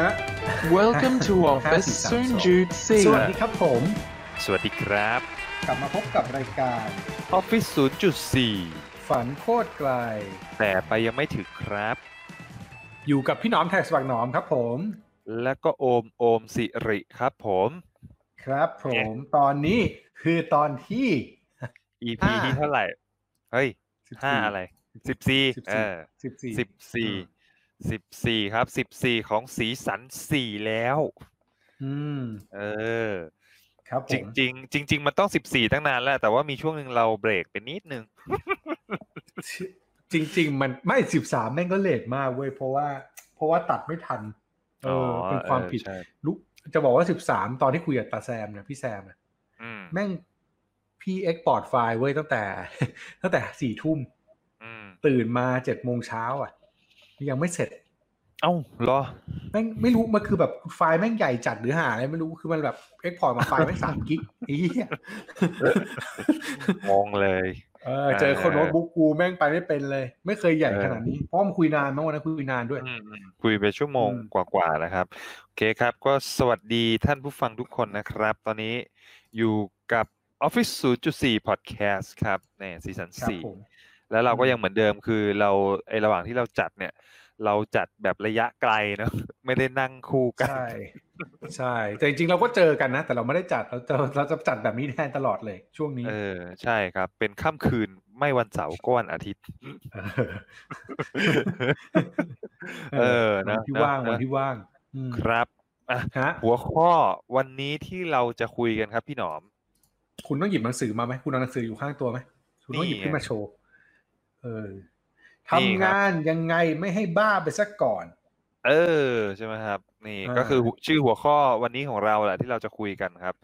ฮะ Welcome to Office 5432 Soon Jude สวัสดี C. ครับผม สวัสดีครับ กลับมาพบกับรายการ Office 0.4 ฝันโคตรไกล แต่ไปยังไม่ถึงครับ อยู่กับพี่หน้อมแท็กสวักหนอมครับผม แล้วก็โอมโอมสิริครับผม ครับผม ตอนนี้คือตอนที่ EP ห้าที่เท่าไหร่ เฮ้ย14ห้าอะไรสิบสี่สิบเอสี่อสิบสี่ สิบสี่สิบสี่ครับสิบสี่ของสีสันสี่แล้ว อืม เออ ครับผจมริงๆจริงๆมันต้องสิบสี่ตั้งนานแล้ว แต่ว่ามีช่วงหนึ่งเราเบรกไปนิดนึง จริงๆมันไม่สิบสามแม่งก็เลทมากเว้ยเพราะว่า เพราะว่าตัดไม่ทัน เอออเป็นความผิดใช่ลุกจะบอกว่าสิบสามตอนที่คุยกับตาแซมเนี่ยพี่แซมเนี่ยอืมแม่งพี่ export ไฟล์เว้ยตั้งแต่ ตั้งแต่สี่ทุ่มอืมตื่นมาเจ็ดโมงเช้าอะ ยังไม่เสร็จ เอ้าเหรอแม่งไม่รู้มันคือแบบไฟล์แม่งใหญ่จัดหรือหาอะไรไม่รู้คือมันแบบ export มาไฟล์แม่งสามกิกอียงงเลยเออเจอคนโน้ตบุ๊กกูแม่งไปไม่เป็นเลย ไม่เคยใหญ่เออขนาดนี้เพราะมันคุยนานมากวันนั้นคุยนานด้วยอืมอืมคุยไปชั่วโมงอืมกว่าๆนะครับโอเคครับ ก็สวัสดีท่านผู้ฟังทุกคนนะครับ ตอนนี้อยู่กับ Office 0.4 Podcast ครับในซีซั่นครับสี่ผม แล้วเราก็อืมยังเหมือนเดิมคือเราไอระหว่างที่เราจัดเนี่ย เราจัดแบบระยะไกลเนาะไม่ได้นั่งคู่กัน ใช่ใช่แต่จริงๆเราก็เจอกันนะ แต่เราไม่ได้จัดเราจะเราจะจัดแบบนี้แทนตลอดเลยช่วงนี้ เออใช่ครับ เป็นค่ำคืนไม่วันเสาร์ก็วันอาทิตย์ เออเออวันะนที่นะว่างนะวันที่ว่างอืมครับอะฮะหัวข้อวันนี้ที่เราจะคุยกันครับพี่หนอม คุณต้องหยิบหนังสือมาไหมคุณเอาหนังสืออยู่ข้างตัวไหมคุณต้องหยิบนี่ไงขึ้นมาโชว์ เออนี่ทำครับงานยังไงไม่ให้บ้าไปซะก่อน เออใช่ไหมครับ นี่อ่าก็คือชื่อหัวข้อวันนี้ของเราแหละที่เราจะคุยกันครับ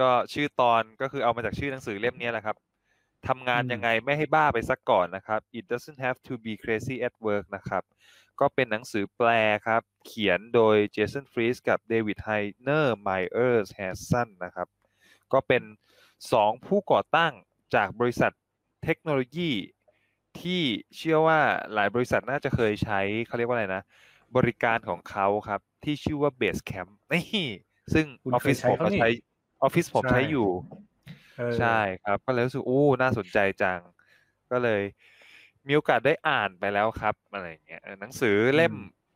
ก็ชื่อตอนก็คือเอามาจากชื่อหนังสือเล่มนี้แหละครับทำงานยังไงไม่ให้บ้าไปสักก่อนนะครับ It doesn't have to be crazy at work นะครับ ก็เป็นหนังสือแปลครับ เขียนโดย Jason Fried กับ David Heinemeier Hansson นะครับ ก็เป็นสองผู้ก่อตั้งจากบริษัทเทคโนโลยี ที่เชื่อว่าหลายบริษัทน่าจะเคยใช้เขาเรียกว่าอะไรนะ บริการของเขาครับ ที่ชื่อว่า Basecamp นี่ซึ่งคุณออฟเคฟิยศใช้ผมเขาก็นี่ใช้ออฟฟิศผมใช่ใช้อยู่เออใช่ครับ ก็เลยรู้สึกอู้น่าสนใจจัง ก็เลย มีโอกาสได้อ่านไปแล้วครับอะไรอย่างเงี้ยเออหนังสือเล่ม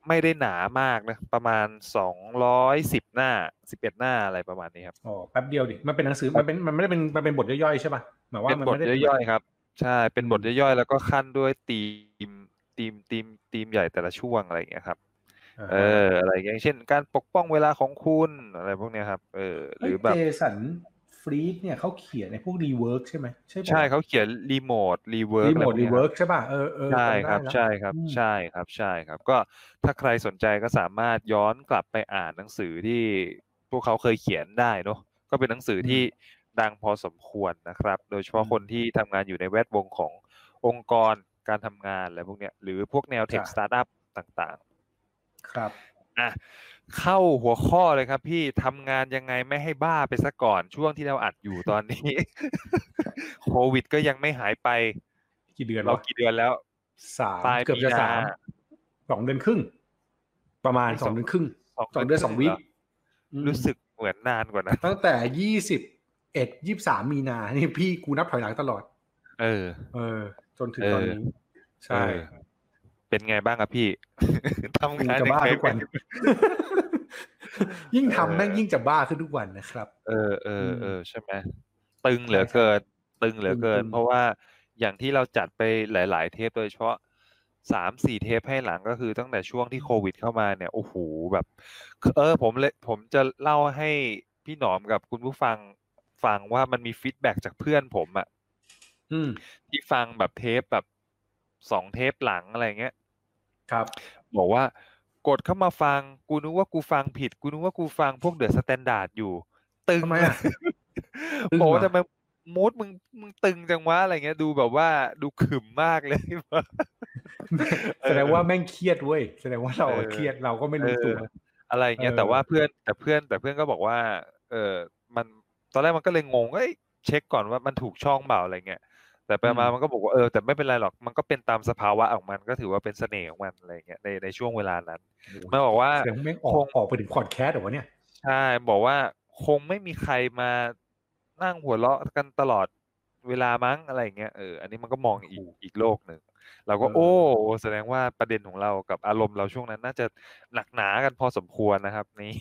ไม่ได้หนามากนะ ประมาณสองร้อยสิบหน้าสิบเอ็ดหน้าอะไรประมาณนี้ครับอ๋อแป๊บเดียวดิมันเป็นหนังสือมันเป็นมันไม่ได้เป็นมันเป็นบทย่อยๆใช่ป่ะหมายว่าเป็นมันบทไม่ได้ย่อยๆครับ ใช่ เป็นบทอืมย่อยๆ แล้วก็ขั้นด้วยธีมธีมธีมธีมใหญ่แต่ละช่วงอะไรอย่างเงี้ยครับ เออ อะไรอย่างเงี้ยเช่น การปกป้องเวลาของคุณอะไรพวกเนี้ยครับ เออหเฮ้รืยอแบบเจสัน Fried เนี่ยเขาเขียนในพวก Rework ใช่ไหมใช่ปะใช่เขาเขียน Remote Rework Remote Rework ใช่ป่ะเออเออใช่จำได้ครับแล้วใช่ครับอืมใช่ครับใช่ครับ ก็ถ้าใครสนใจก็สามารถย้อนกลับไปอ่านหนังสือที่พวกเขาเคยเขียนได้เนอะก็เป็นหนังสือที่ ดังพอสมควรนะครับ โดยเฉพาะคนที่ทำงานอยู่ในแวดวงขององค์กรการทำงานอะไรพวกเนี้ยหรือพวกแนว tech startup ต่างๆ ครับอะเข้าหัวข้อเลยครับ พี่ทำงานยังไงไม่ให้บ้าไปซะก่อนช่วงที่เราอัดอยู่ตอนนี้ โควิดก็ยังไม่หายไปกี่เดือนเราวะกี่เดือนแล้วสามปลายเกือบจะมีนาสามสองเดือนครึ่ง ประมาณไม่สองสองเดือนครึ่งสองสองเดือนเดือนสองวิครึ่งเหรออืมรู้สึกเหมือนนานกว่านะตั้งแต่ยี่สิบ เอ็ดยี่สามมีนา นี่พี่กูนับถอยหลังตลอด เออ เออ จนถึงเออตอนนี้ ใช่เออเป็นไงบ้างครับพี่ทำกูงานจะบ้ายังไงทุกวัน ยิ่งทำแม่งยิ่งจะบ้าขึ้นทุกวันนะครับ เออเอออืมเออใช่ไหมตึงเหลือเกิน ตึงเหลือเกินตึงๆเพราะว่าอย่างที่เราจัดไปหลาย ๆ เทปโดยเฉพาะสามสี่เทปให้หลังก็คือตั้งแต่ช่วงที่โควิดเข้ามาเนี่ยโอ้โหแบบ เออ ผมเลยผมจะเล่าให้พี่หนอมกับคุณผู้ฟัง ฟังว่ามันมีฟีดแบ็กจากเพื่อนผมอะอืมที่ฟังแบบเทปแบบสองเทปหลังอะไรเงี้ย ครับ บอกว่ากดเข้ามาฟัง กูนึกว่ากูฟังผิด กูนึกว่ากูฟังพวก The Standard อยู่ ตึงทำไมอะตึงบอกว่าเหรอทำไม mood มึงมึงตึงจังวะอะไรเงี้ย ดูแบบว่าดูขรึมมากเลยแสดงว่าแม่งเครียดเว้ยแสดงว่าเราเออเครียดเราก็ไม่รู้ตัวเอออะไรอย่างเงี้ยเออแต่ว่าเพื่อนแต่เพื่อนแต่เพื่อนก็บอกว่า เออมัน ตอนแรกมันก็เลยงงเอ้ยเช็คก่อนว่ามันถูกช่องเปล่าอะไรเงี้ยแต่ไปมาอืมมันก็บอกว่าเออแต่ไม่เป็นไรหรอกมันก็เป็นตามสภาวะของมันก็ถือว่าเป็นเสน่ห์ของมันอะไรเงี้ยในในช่วงเวลานั้นมันบอกว่าเสียงแม่งออคกงออกไปถึงพอดแคสต์เหรอวะเนี่ยใช่บอกว่าคงไม่มีใครมานั่งหัวเราะกันตลอดเวลามั้งอะไรอย่างเงี้ยเอออันนี้มันก็มองอีกอีกโลกหนึ่ง เราก็เออโอ้ แสดงว่าประเด็นของเรากับอารมณ์เราช่วงนั้น น่าจะหนักหนากันพอสมควรนะครับ นี่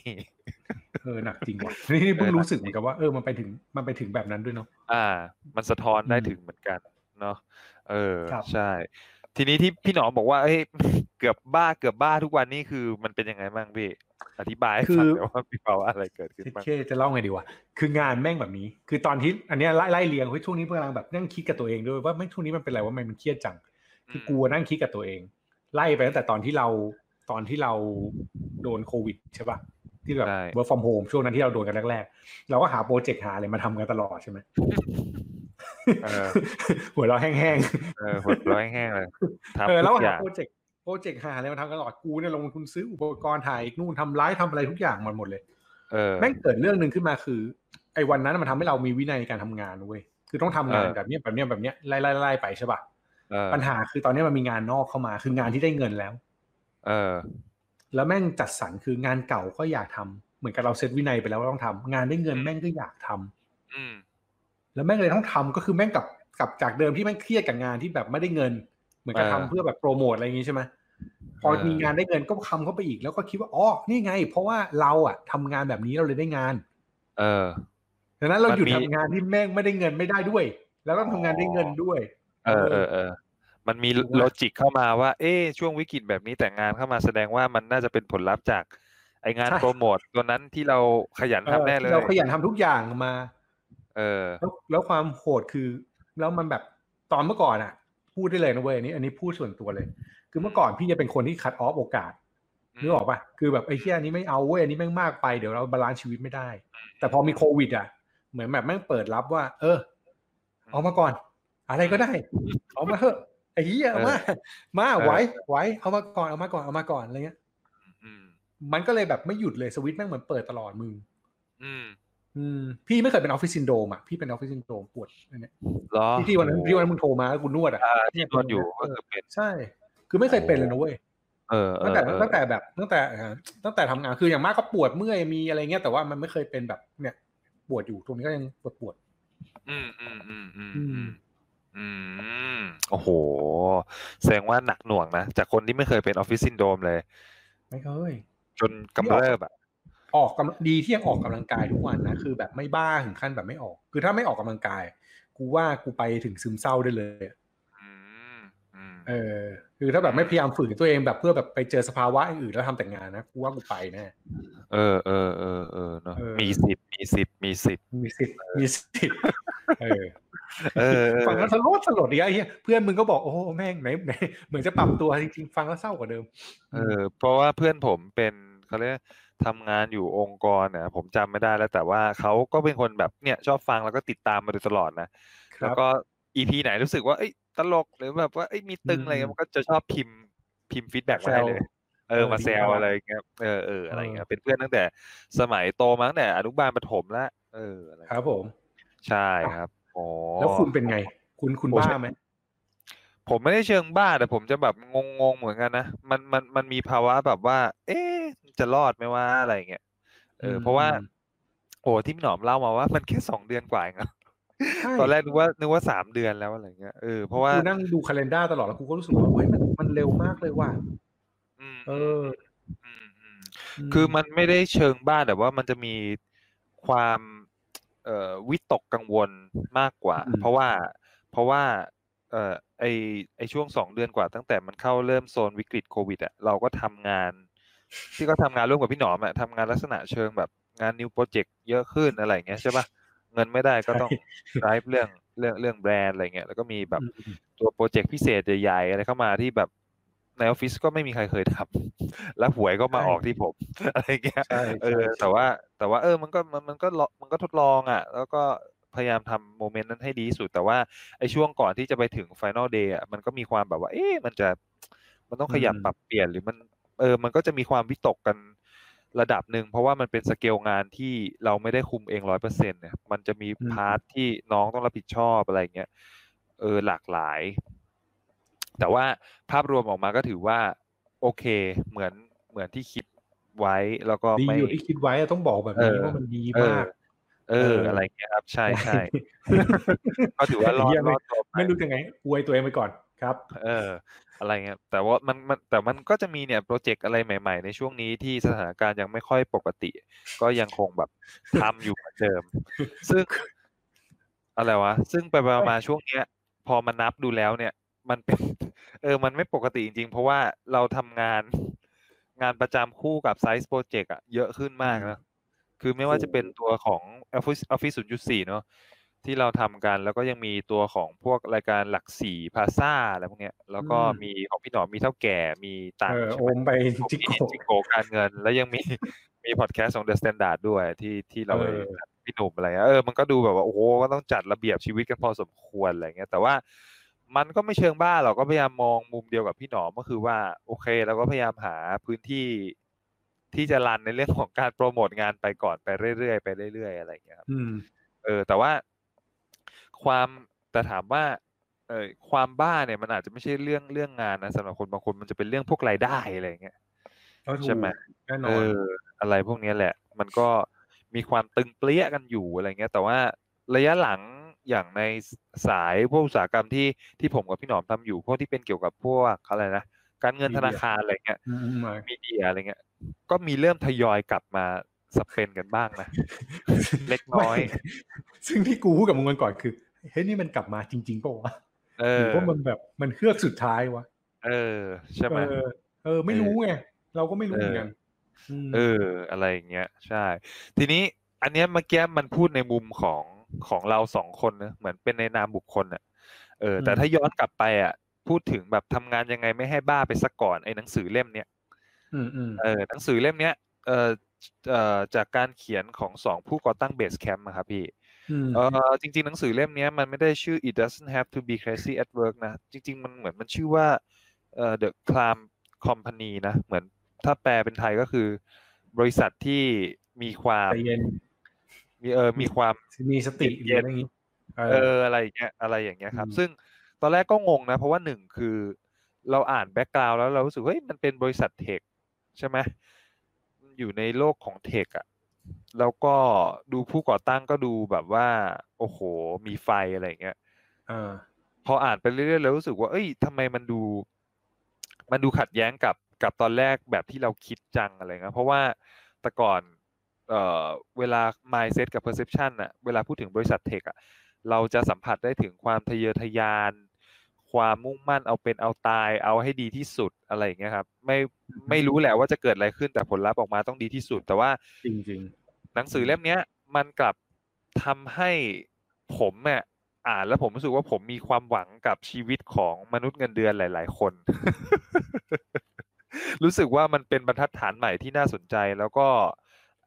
เออหนักจริงว่ะนี่เพิ่งเออหนักรู้สึกเหมือนกันว่าเออมันไปถึงมันไปถึงแบบนั้นด้วยเนาะอ่า มันสะท้อนได้อืมถึงเหมือนกันเนาะเออครับใช่ ทีนี้ที่พี่หนอมบอกว่าเอ้ยเกือบบ้าเกือบบ้าทุกวันนี่คือมันเป็นยังไงบ้างพี่อธิบายให้ฟังหน่อยว่ามีภาวะอะไรเกิดขึ้นเท่บ้างๆจะเล่าไงดีวะคืองานแม่งแบบนี้ คือตอนที่อันเนี้ยไล่ไล่เรียงเฮ้ยช่วงนี้กำลังแบบนั่งคิดกับตัวเองด้วยว่าไม่ช่วงนี้มันเป็นอะไรว่ามันเครียดจัง คือกูนั่งคิดกับตัวเอง ไล่ไปตั้งแต่ตอนที่เราตอนที่เราโดนโควิดใช่ป่ะที่แบบใช่ work from home ช่วงนั้นที่เราโดนกันแรกๆเราก็หาโปรเจกต์หาอะไรมาทำกันตลอดใช่ไหมเออหัวเราะแห้งเออหัวเราะแห้งๆเลยๆทำเออแล้วทุกอหาย่างโปรเจกต์โปรเจกต์หาอะไรมาทำกันตลอดกูเนี่ยลงทุนซื้ออุปกรณ์ถ่ายนู่นทำไลฟ์ทำอะไรทุกอย่างหมดหมดเลยเออแม่งเกิดเรื่องหนึ่งขึ้นมาคือ ไอ้วันนั้นมันทำให้เรามีวินัยในการทำงานเว้ยคือต้องทำงานเออแบบเนี้ยแบบเนี้ยแบบเนี้ยไล่ไล่ไล่ไปใช่ป่ะเออ ปัญหาคือตอนนี้มันมีงานนอกเข้ามา คืองานที่ได้เงินแล้ว เออ แล้วแม่งจัดสรรคืองานเก่าก็อยากทำเหมือนกับเราเซตวินัยไปแล้วว่าต้องทำงานได้เงินอืมแม่งก็อยากทำอืม แล้วแม่งเลยต้องทำก็คือแม่งกับกับจากเดิมที่แม่งเครียดกับงานที่แบบไม่ได้เงิน เหมือนกับเออทำเพื่อแบบโปรโมทอะไรอย่างงี้ใช่ไหมพอเออมีงานได้เงินก็คำเข้าไปอีกแล้วก็คิดว่าอ๋อนี่ไง เพราะว่าเราอะทำงานแบบนี้เราเลยได้งาน เออดังนั้นเรามันหยุดมีทำงานที่แม่งไม่ได้เงินไม่ได้ด้วย แล้วต้องทำงานได้เงินด้วย เออเออเออมันมีถูกไหมโลจิกเข้ามาว่า เอ๊ะช่วงวิกฤตแบบนี้แต่งานเข้ามาแสดงว่ามันน่าจะเป็นผลลัพธ์จาก ไองานโปรโมทตัวนั้นที่เราขยันเออทำแน่เลยที่เราขยันทำทุกอย่างมา เออ แล้วแล้วความโหดคือ แล้วมันแบบตอนเมื่อก่อนอะ พูดได้เลยนะเว้ยอันนี้ อันนี้พูดส่วนตัวเลย คือเมื่อก่อนพี่จะเป็นคนที่คัดออฟโอกาสนึกออกปะคือแบบไอ้เชี่ยอันนี้ไม่เอาเว้ยอันนี้แม่งมากไปเดี๋ยวเรา balance ชีวิตไม่ได้ แต่พอมีโควิด อะ เหมือนแบบแม่งเปิดรับว่า เออเอามาก่อน อะไรก็ได้เอามาเถอะไอ้เหี้ยเอามามาเออไหวไหวเอามาก่อนเอามาก่อนเอามาก่อนอะไรเงี้ยอืมมันก็เลยแบบไม่หยุดเลยสวิตช์แม่งเหมือนเปิดตลอดมึงอืมอืมพี่ไม่เคยเป็นออฟฟิศซินโดรมอะพี่เป็นออฟฟิศซินโดรมปวดอันเนี้ยเหรอที่ที่วันนั้นที่วันนั้นมึงโทรมาแล้วกูนวดอะอ่าที่นอนอยู่ก็คือเป็นใช่ คือไม่เคยเป็นเลยนะเว้ยเออเอตั้งอแต่เออตั้งแต่แบบตั้งแต่อ่าตั้งแต่ทำงานคืออย่างมากก็ปวดเมื่อยมีอะไรเงี้ยแต่ว่ามันไม่เคยเป็นแบบเนี่ย ปวดอยู่ตรงนี้ก็ยังปวดปวด อืมอืมอืมอืม อือืมมอืม โอ้โห แสดงว่าหนักหน่วงนะ จากคนที่ไม่เคยเป็นออฟฟิศซินโดรมเลย ไม่เคย จนกำเริบอะ ออกกำดีที่ยังออกกำลังกายทุกวันนะ คือแบบไม่บ้าถึงขั้นแบบไม่ออก คือถ้าไม่ออกกำลังกาย กูว่ากูไปถึงซึมเศร้าได้เลยอะอืมอืมเออ คือถ้าแบบไม่พยายามฝืนตัวเองแบบเพื่อแบบไปเจอสภาวะอื่นแล้วทำแต่งานนะกูว่ากูไปแน่เออเออเออเออเนาะเออมีสิทธิ์มีสิทธิ์มีสิทธิ์มีสิทธิ์มีสิทธิ์เออเออเออ ฟังแล้วสลดสลดดีไอ้เหี้ยเพื่อนมึงก็บอกโอ้โหแม่งไหนไหนเหมือนจะปรับตัวจริงๆฟังแล้วเศร้ากว่าเดิม เออ เพราะว่าเพื่อนผมเป็นเขาเรียกทำงานอยู่องค์กรเนี่ยผมจำไม่ได้แล้ว แต่ว่าเขาก็เป็นคนแบบเนี่ยชอบฟังแล้วก็ติดตามมาโดยตลอดนะคแล้วรับก็ EP ไหนรู้สึกว่าเอ้ยตลกหรือแบบว่าเอ้ยมีตึงอะไรเงี้ยอืมมันก็จะชอบพิมพ์พิมพ์ feedback มาให้เลยเออเออมาแซวดีมากอะไรเงี้ยเออเอออะไรเงี้ยเออเป็นเพื่อนตั้งแต่สมัยโตมาตั้งแต่อนุบาลประถมแล้วเอออะไรครับผม ใช่ครับอ๋อ แล้วคุณเป็นไง คุณคุณโอ้บ้าใช่ไหมผมไม่ได้เชิงบ้าแต่ผมจะแบบงงๆเหมือนกันนะมันมันมันมีภาวะแบบว่า เอ๊ะจะรอดไหมว่าอะไรเงี้ยเอออืมเพราะว่าอืมโอ้ที่พี่หนอมเล่ามาว่า มันแค่สองเดือนกว่าเองอะใช่ตอนแรกนึกว่านึกว่าสามเดือนแล้วอะไรเงี้ยเออเพราะว่ากูนั่งดูคาล endar ตลอดแล้วกูก็รู้สึกว่าเฮ้ยมันมันเร็วมากเลยว่ะอืมเอออืมอืมคือมันไม่ได้เชิงบ้าแต่ว่ามันจะมีความ เอ่อวิตกกังวลมากกว่าอืมเพราะว่าเพราะว่าเอ่อไอไอช่วงสองเดือนกว่า ตั้งแต่มันเข้าเริ่มโซนวิกฤตโควิดอะเราก็ทำงาน ที่ก็ทำงานร่วมกับพี่หนอมอะทำงานลักษณะเชิงแบบงาน new project เยอะขึ้นอะไรอย่างเงี้ยใช่ปะเงินไม่ได้ก็ต้องไ r i v e เรื่องเรื่องเรื่องแบรนด์อะไรเงี้ยแล้วก็มีแบบอืมตัวโปรเจกต์พิเศษใหญ่ๆอะไรเข้ามาที่แบบ ในออฟฟิศก็ไม่มีใครเคยทำแล้วหวยก็มาใช่ออกที่ผมอะไรเงี้ยใช่เออใช่แต่ว่าแต่ว่าเออมันก็มันมันก็ลองมันก็ทดลองอะ แล้วก็พยายามทำ moment นั้นให้ดีที่สุด แต่ว่าไอ้ช่วงก่อนที่จะไปถึง Final Day อะมันก็มีความแบบว่า เอ๊ะมันจะมันต้องขยับอืมปรับเปลี่ยนหรือมัน เออ มันก็จะมีความวิตกกันระดับหนึ่งเพราะว่ามันเป็นสเกลงานที่เราไม่ได้คุมเองร้อยเปอร์เซ็นต์เนี่ยมันจะมี part ที่น้องต้องรับผิดชอบอะไรเงี้ยเออหลากหลาย แต่ว่าภาพรวมออกมาก็ถือว่าโอเคเหมือนเหมือนที่คิดไว้แล้วก็ดีไม่อยู่ที่คิดไว้อะต้องบอกแบบนี้เออว่ามันดีเออมาก เออ อะไรเงี้ยครับ ใช่ใช่ก็ถือว่ารอดเหี้ยไรไม่รอดตัวไปไม่รู้ยังไงอวยตัวเองไปก่อนครับ เออ อะไรเงี้ยแต่ว่ามันมันแต่มันก็จะมีเนี่ยโปรเจกต์อะไรใหม่ ๆ ในช่วงนี้ที่สถานการณ์ยังไม่ค่อยปกติ ก็ยังคงแบบทำอยู่เหมือนเดิม ซึ่งอะไรวะ ซึ่งไปไปมาๆช่วงเนี้ย พอมานับดูแล้วเนี่ย มันเป็น เออ มันไม่ปกติจริงๆ เพราะว่าเราทำงานงานประจำคู่กับ side project อะเยอะขึ้นมากนะ คือไม่ว่าจะเป็นตัวของ Office Office 0.4 เนอะที่เราทำกันแล้วก็ยังมีตัวของพวกรายการหลักสี่พาซ่าอะไรพวกเนี้ย แล้วก็อืมมีของพี่หนอมมีเท่าแก่มีตังเอค์อใช่โอไหมมไปผมจิมีโกจิโกการเงิน แล้วยังมีมีพอดแคสต์ของ The Standard ด้วยที่ที่เราเออพี่หนุ่มอะไรเงี้ยเออมันก็ดูแบบว่าโอ้โหก็ต้องจัดระเบียบชีวิตกันพอสมควรอะไรเงี้ยแต่ว่า มันก็ไม่เชิงบ้าหรอกก็พยายามมองมุมเดียวกับพี่หนอมก็คือว่าโอเคเราก็พยายามหาพื้นที่ที่จะรันในเรื่องของการโปรโมทงานไปก่อนไปเรื่อยๆไปเรื่อยๆอะไรเงี้ยครับอืมเออ แต่ว่าความแต่ถามว่า เออความบ้าเนี่ยมันอาจจะไม่ใช่เรื่องเรื่องงานนะสำหรับคนบางคนมันจะเป็นเรื่องพวกรายได้อะไรเงี้ยก็ถูกใช่ไหมแน่นอเอนออะไรพวกเนี้ยแหละ มันก็มีความตึงเปรี้ยกันอยู่อะไรเงี้ย แต่ว่าระยะหลัง อย่างในสายพวกอุตสาหกรรมที่ที่ผมกับพี่หนอมทำอยู่พวกที่เป็นเกี่ยวกับพวกอะไรนะการเงินธนาคารอะไรเงี้ยอืมอืมมามีเดียอะไรเงี้ย ก็มีเริ่มทยอยกลับมาสเปนกันบ้างนะ เล็กน้อยไม่ซึ่งที่กูพูดกับมึงวันก่อนคือเฮ้ยนี่มันกลับมาจริงๆป่าวะเอหอรือว่ามันแบบมันเครือกสุดท้ายวะเออใช่ไหมเออเออไม่รู้ไงเราก็ไม่รู้เหมือนกันมเออ อะไรอย่างเงี้ย ใช่ ทีนี้อันเนี้ยเมื่อกี้มันพูดในมุมของ ของเราสองคนนะเหมือนเป็นในนามบุคคลอะเออ แต่ถ้าย้อนกลับไปอะ พูดถึงแบบทำงานยังไงไม่ให้บ้าไปสักก่อนไอ้หนังสือเล่มเนี้ยอืมอืมเออหนังสือเล่มเนี้ยเออเอ่อจากการเขียนของสองผู้ก่อตั้งเบสแคมป์ครับพี่อืมเออจริง ๆ หนังสือเล่มเนี้ยมันไม่ได้ชื่อ it doesn't have to be crazy at work นะ จริง ๆ มันเหมือนมันชื่อว่าเอ่อ the clam company นะ เหมือนถ้าแปลเป็นไทยก็คือ บริษัทที่มีความใจเย็น มีเออมีความมีสติหรืออะไรอย่างงี้เอเออออะไรอย่างเงี้ยอะไรอย่างเงี้ยครับอืมซึ่งตอนแรกก็งงนะ เพราะว่าหนึ่งคือ เราอ่าน background แล้วเรารู้สึกเฮ้ยมันเป็นบริษัท tech ใช่ไหมมันอยู่ในโลกของ tech อะแล้วก็ดูผู้ก่อตั้งก็ดูแบบว่า โอ้โห มีไฟอะไรอย่างเงี้ยเออพออ่านไปเรื่อยๆแล้วรู้สึกว่า เอ้ยทำไมมันดู มันดูขัดแย้งกับกับตอนแรกแบบที่เราคิดจังอะไรเงี้ยเพราะว่าแต่ก่อน เอ่อเวลา mindset กับ perception อะเวลาพูดถึงบริษัทเทคอะเราจะสัมผัสได้ถึงความทะเยอทะยาน ความมุ่งมั่นเอาเป็นเอาตาย เอาให้ดีที่สุดอะไรอย่างเงี้ยครับ ไม่ไม่รู้แหละว่าจะเกิดอะไรขึ้นแต่ผลลัพธ์ออกมาต้องดีที่สุด แต่ว่าจริงจริงหนังสือเล่มเนี้ย มันกลับทำให้ผมเนี่ยอ่านแล้วผมรู้สึกว่าผมมีความหวังกับชีวิตของมนุษย์เงินเดือนหลาย ๆ คน รู้สึกว่ามันเป็นบรรทัดฐานใหม่ที่น่าสนใจแล้วก็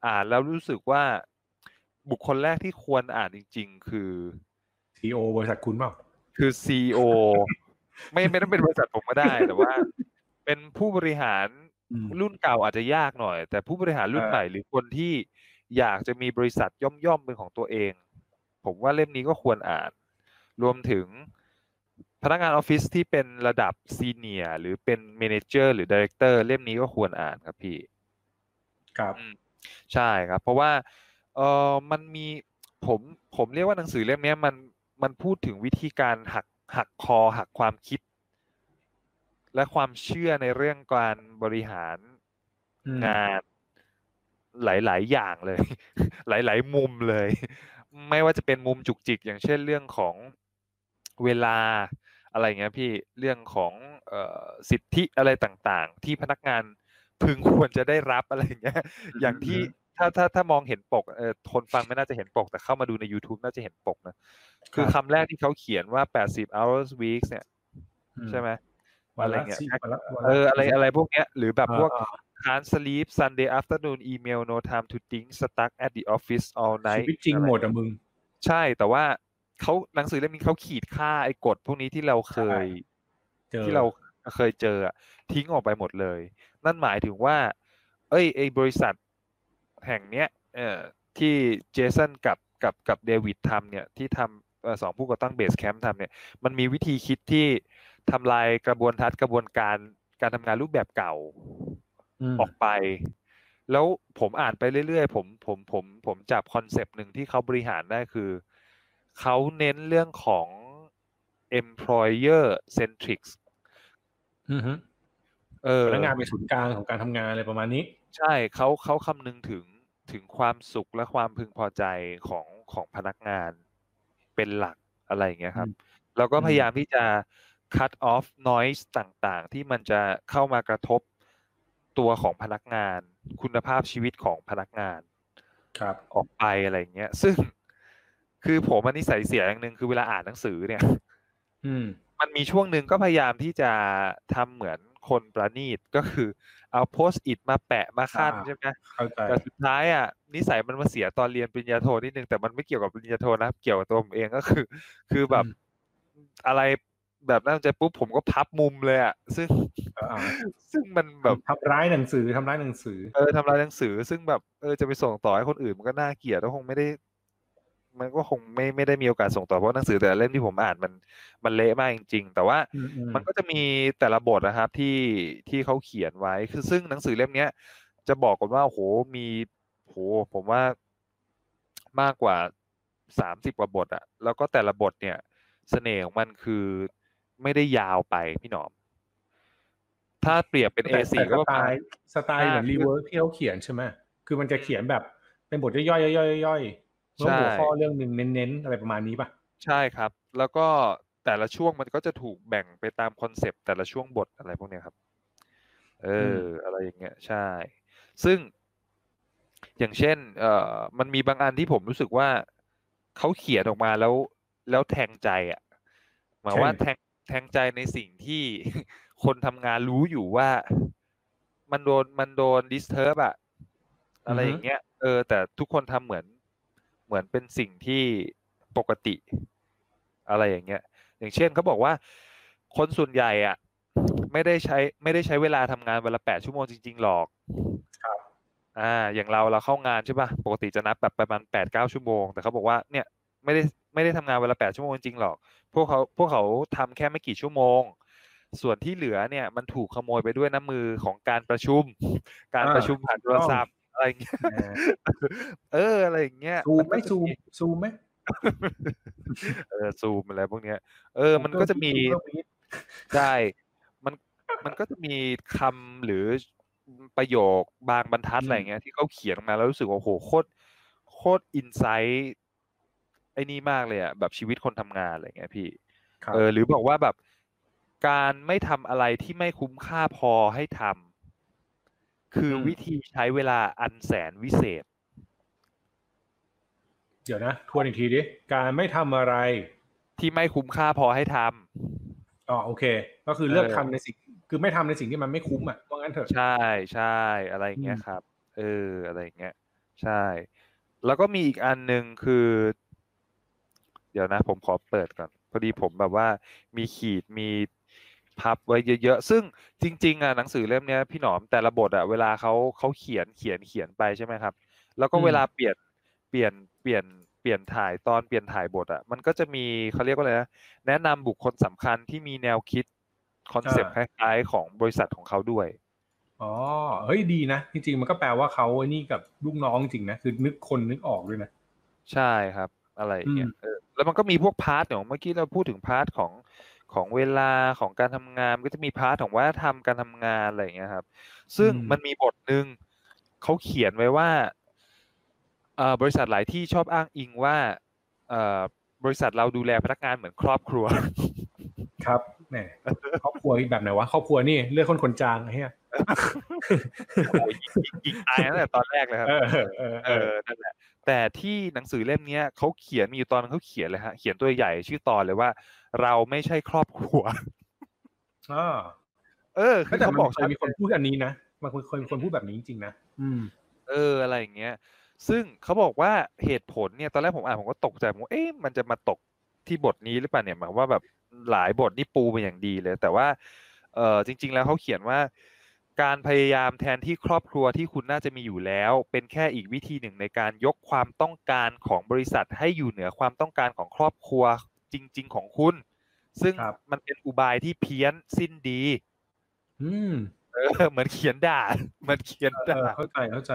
อ่านแล้วรู้สึกว่าบุคคลแรกที่ควรอ่านจริง ๆ คือซีโอบริษัทคุณเปล่าคือซีอไม่ไม่ต้องเป็นบริษัทผมก็ได้ แต่ว่า เป็นผู้บริหารอืมรุ่นเก่าอาจจะยากหน่อย แต่ผู้บริหารรุ่นเออใหม่หรือคนที่อยากจะมีบริษัทย่อมๆเป็นของตัวเอง ผมว่าเล่มนี้ก็ควรอ่าน รวมถึงพนักงานออฟฟิศที่เป็นระดับ senior หรือเป็น manager หรือ director เล่มนี้ก็ควรอ่านครับพี่ ครับอืม ใช่ครับ เพราะว่าเออมันมีผมผมเรียกว่าหนังสือเล่มเนี้ยมันมันพูดถึงวิธีการหักหักคอหักความคิด และความเชื่อในเรื่องการบริหารอืมงานหลาย ๆ อย่างเลย หลาย ๆ มุมเลย ไม่ว่าจะเป็นมุมจุกจิก อย่างเช่นเรื่องของเวลาอะไรเงี้ยพี่เรื่องของเอ่อสิทธิอะไรต่าง ๆ ที่พนักงาน พึงควรจะได้รับอะไรเงี้ย อย่างที่ถ้าถ้าถ้ามองเห็นปกเออคนฟังไม่น่าจะเห็นปก แต่เข้ามาดูใน YouTube น่าจะเห็นปกนะคือคำแรกที่เขาเขียนว่า 80 hours weeks เนี่ย ใช่ไหมวันอะไรละเงี้ยสิวันละวันละเอออะไรอะไรพวกเนี้ย หรือแบบพวกอ่า can't sleep Sunday afternoon email no time to think stuck at the office all อ่าชี night วิตจริงอะไรหมดอะมึง ใช่แต่ว่าเขาหนังสือเล่มนี้เขาขีดค่าไอ้กฎพวกนี้ที่เราเคยเจอที่เราเคยเจออะทิ้งออกไปหมดเลย นั่นหมายถึงว่า เอ้ยไอ้บริษัทแห่งเนี้ยเอ่อที่เจสันกับกับกับเดวิดทำเนี่ยที่ทเอ่อสองผู้ก่อตั้งเบสแคมป์ทำเนี่ยมันมีวิธีคิดที่ทำลายกระบวนทัศน์กระบวนการการทำงานรูปแบบเก่าอืมออกไป แล้วผมอ่านไปเรื่อยๆ ผมผมผมผมจับคอนเซปต์หนึ่งที่เขาบริหารได้คือ เขาเน้นเรื่องของ employer centric อือฮึเออ พนักงานเป็นศูนย์กลางของการทำงานอะไรประมาณนี้ ใช่เขาเขาคำนึงถึงถึงความสุขและความพึงพอใจของของพนักงานเป็นหลักอะไรอย่างเงี้ยครับแล้วก็อืมพยายามที่จะ cut off noise ต่างๆ ที่มันจะเข้ามากระทบตัวของพนักงาน คุณภาพชีวิตของพนักงาน ครับ ออกไปอะไรอย่างเงี้ย ซึ่งคือผมอันนิสัยเสียอย่างหนึ่งคือเวลาอ่านหนังสือเนี่ย อืม มันมีช่วงหนึ่งก็พยายามที่จะทำเหมือน คนประณีตก็คือเอาโพสต์อิทมาแปะมาขั้นอ่าใช่ไหมเข้าใจแต่สุดท้ายอะนิสัยมันมาเสียตอนเรียนปริญญาโทนิดนึงแต่มันไม่เกี่ยวกับปริญญาโทนะเกี่ยวกับตัวผมเองก็คือ คือแบบอืมอะไรแบบนั้นจะปุ๊บผมก็พับมุมเลยอะซึ่งอ่าซึ่งมันแบบทำร้ายหนังสือทำร้ายหนังสือ เออทำลายหนังสือ ซึ่งแบบเออจะไปส่งต่อให้คนอื่นมันก็น่าเกลียดแล้วคงไม่ได้ มันก็คงไม่ไม่ได้มีโอกาสส่งต่อเพราะหนังสือแต่ละเล่มที่ผมอ่านมันมันเละมากจริง ๆ แต่ว่าอืมอืมมันก็จะมีแต่ละบทนะครับที่ที่เขาเขียนไว้คือซึ่งหนังสือเล่มเนี้ย จะบอกก่อนว่าโอ้โหมีโหผมว่ามากกว่าสามสิบกว่าบทอะแล้วก็แต่ละบทเนี่ยเสน่ห์ของมันคือไม่ได้ยาวไปพี่หนอม ถ้าเปรียบเป็นแต่ A4 แต่ก็สประไตมาณล์สไตล์เหมือนอ่า Reworkที่เขาเขียนใช่ไหมคือมันจะเขียนแบบเป็นบทย่อยๆย่อยๆ ย่อยๆแล้วใช่หัวข้อเรื่องหนึ่งเน้นๆอะไรประมาณนี้ป่ะ ใช่ครับ แล้วก็แต่ละช่วงมันก็จะถูกแบ่งไปตาม concept แต่ละช่วงบทอะไรพวกเนี้ยครับ เออออะไรอย่างเงี้ย ใช่ ซึ่ง อย่างเช่น เอ่อ มันมีบางอันที่ผมรู้สึกว่าเขาเขียนออกมาแล้ว แล้วแทงใจอะหมายว่าเช่นแทงแทงใจในสิ่งที่คนทำงานรู้อยู่ว่ามันโดนมันโดนดิสเทิร์บอะอะไรอย่างเงี้ย เออ แต่ทุกคนทำเหมือน เหมือนเป็นสิ่งที่ปกติอะไรอย่างเงี้ย อย่างเช่นเขาบอกว่า คนส่วนใหญ่อะ ไม่ได้ใช้ไม่ได้ใช้เวลาทำงานวันละแปดชั่วโมงจริงๆหรอกครับอ่า อย่างเราเราเข้างานใช่ป่ะปกติจะนับแบบประมาณแปดเก้าชั่วโมง แต่เขาบอกว่าเนี่ยไม่ได้ไม่ได้ทำงานวันละแปดชั่วโมงจริงๆหรอก พวกเขาพวกเขาทำแค่ไม่กี่ชั่วโมง ส่วนที่เหลือเนี่ยมันถูกขโมยไปด้วยน้ำมือของการประชุม การอ่าประชุมผ่านโทรศัพท์ อะไรอย่างเงี้ยอ่าเอออะไรอย่างเงี้ยซูมนไหม่ก็จะซูมซูมไหมเออซูมอะไรพวกเนี้ย เออ มันก็จะมี Google Meet ใช่มันมันก็จะมีคำหรือประโยคบางบรรทัดอืมอะไรอย่างเงี้ยที่เขาเขียนออกมาแล้วรู้สึกว่าโอ้โหโคตรโคตรอินไซต์ไอ้นี่มากเลยอะแบบชีวิตคนทำงานอะไรอย่างเงี้ยพี่ครับเออหรือบอกว่าแบบการไม่ทำอะไรที่ไม่คุ้มค่าพอให้ทำ คืออมวิธีใช้เวลาอันแสนวิเศษ เดี๋ยวนะทวนอีกทีดิ การไม่ทำอะไร ที่ไม่คุ้มค่าพอให้ทำอ๋อโอเค ก็คือเลือกเออทำในสิ่ง คือไม่ทำในสิ่งที่มันไม่คุ้มอะว่างั้นเถอะ ใช่ใช่อะไรอย่างเงี้ยอืมครับ เออ อะไรอย่างเงี้ย ใช่ แล้วก็มีอีกอันหนึ่งคือ เดี๋ยวนะ ผมขอเปิดก่อน พอดีผมแบบว่า มีขีดมี พับไว้เยอะๆ ซึ่งจริงๆอะหนังสือเล่มเนี้ยพี่หนอมแต่ละบทอะเวลาเขาเขาเขียนเขียนเขียนไปใช่ไหมครับ แล้วก็อืมเวลาเปลี่ยนเปลี่ยนเปลี่ยนเปลี่ยนถ่ายตอนเปลี่ยนถ่ายบทอะมันก็จะมีเขาเรียกว่าอะไรนะแนะนำบุคคลสำคัญที่มีแนวคิด concept คล้ายๆของบริษัทของเขาด้วยอ๋อเฮ้ยดีนะจริงๆมันก็แปลว่าเขาไอ้นี่กับลูกน้องจริงนะคือนึกคนนึกออกด้วยนะใช่ครับอะไรอย่างเงี้ยอืมเออแล้วมันก็มีพวก part อย่างเมื่อกี้เราพูดถึง part ของ ของเวลาของการทำงานมันก็จะมี part ของวัฒนธรรมการทำงานอะไรอย่างเงี้ยครับ ซึ่งมันมีบทหนึ่งเขาเขียนไว้ว่าเอ่อบริษัทหลายที่ชอบอ้างอิงว่าเอ่อบริษัทเราดูแลพนักงานเหมือนครอบครัว ครับ แหมครอบครัวแบบไหนวะครอบครัวนี่เลือกคนคนจางไอ้เหี้ยโอ้ยยิงยิงตายตั้งแต่ตอนแรกเลยครับเออเออเออเออนั่นแหละแต่ที่หนังสือเล่มเนี้ยเขาเขียนมีอยู่ตอนนึงเขาเขียนเลยฮะเขียนตัวใหญ่ชื่อตอนเลยว่า เราไม่ใช่ครอบครัวอ่าเออคือแต่เขามันบอกเคชัยดมีคนพูดอันนี้นะมันเคยเคยมีคนพูดแบบนี้จริงๆนะอืม เอออะไรอย่างเงี้ย ซึ่งเขาบอกว่าเหตุผลเนี่ยตอนแรกผมอ่านผมก็ตกใจผมว่าเอ๊ะมันจะมาตกที่บทนี้หรือเปล่าเนี่ยหมายความว่าแบบ หลายบทนี่ปูเป็นอย่างดีเลย แต่ว่าเออจริง ๆ แล้วเขาเขียนว่า การพยายามแทนที่ครอบครัวที่คุณน่าจะมีอยู่แล้ว เป็นแค่อีกวิธีหนึ่งในการยกความต้องการของบริษัทให้อยู่เหนือความต้องการของครอบครัวจริง ๆ ของคุณ ซึ่งครับมันเป็นอุบายที่เพี้ยนสิ้นดี อืมเออเหมือนเขียนด่าเหมือนเขียนเอด่าอเข้าใจเข้าใจ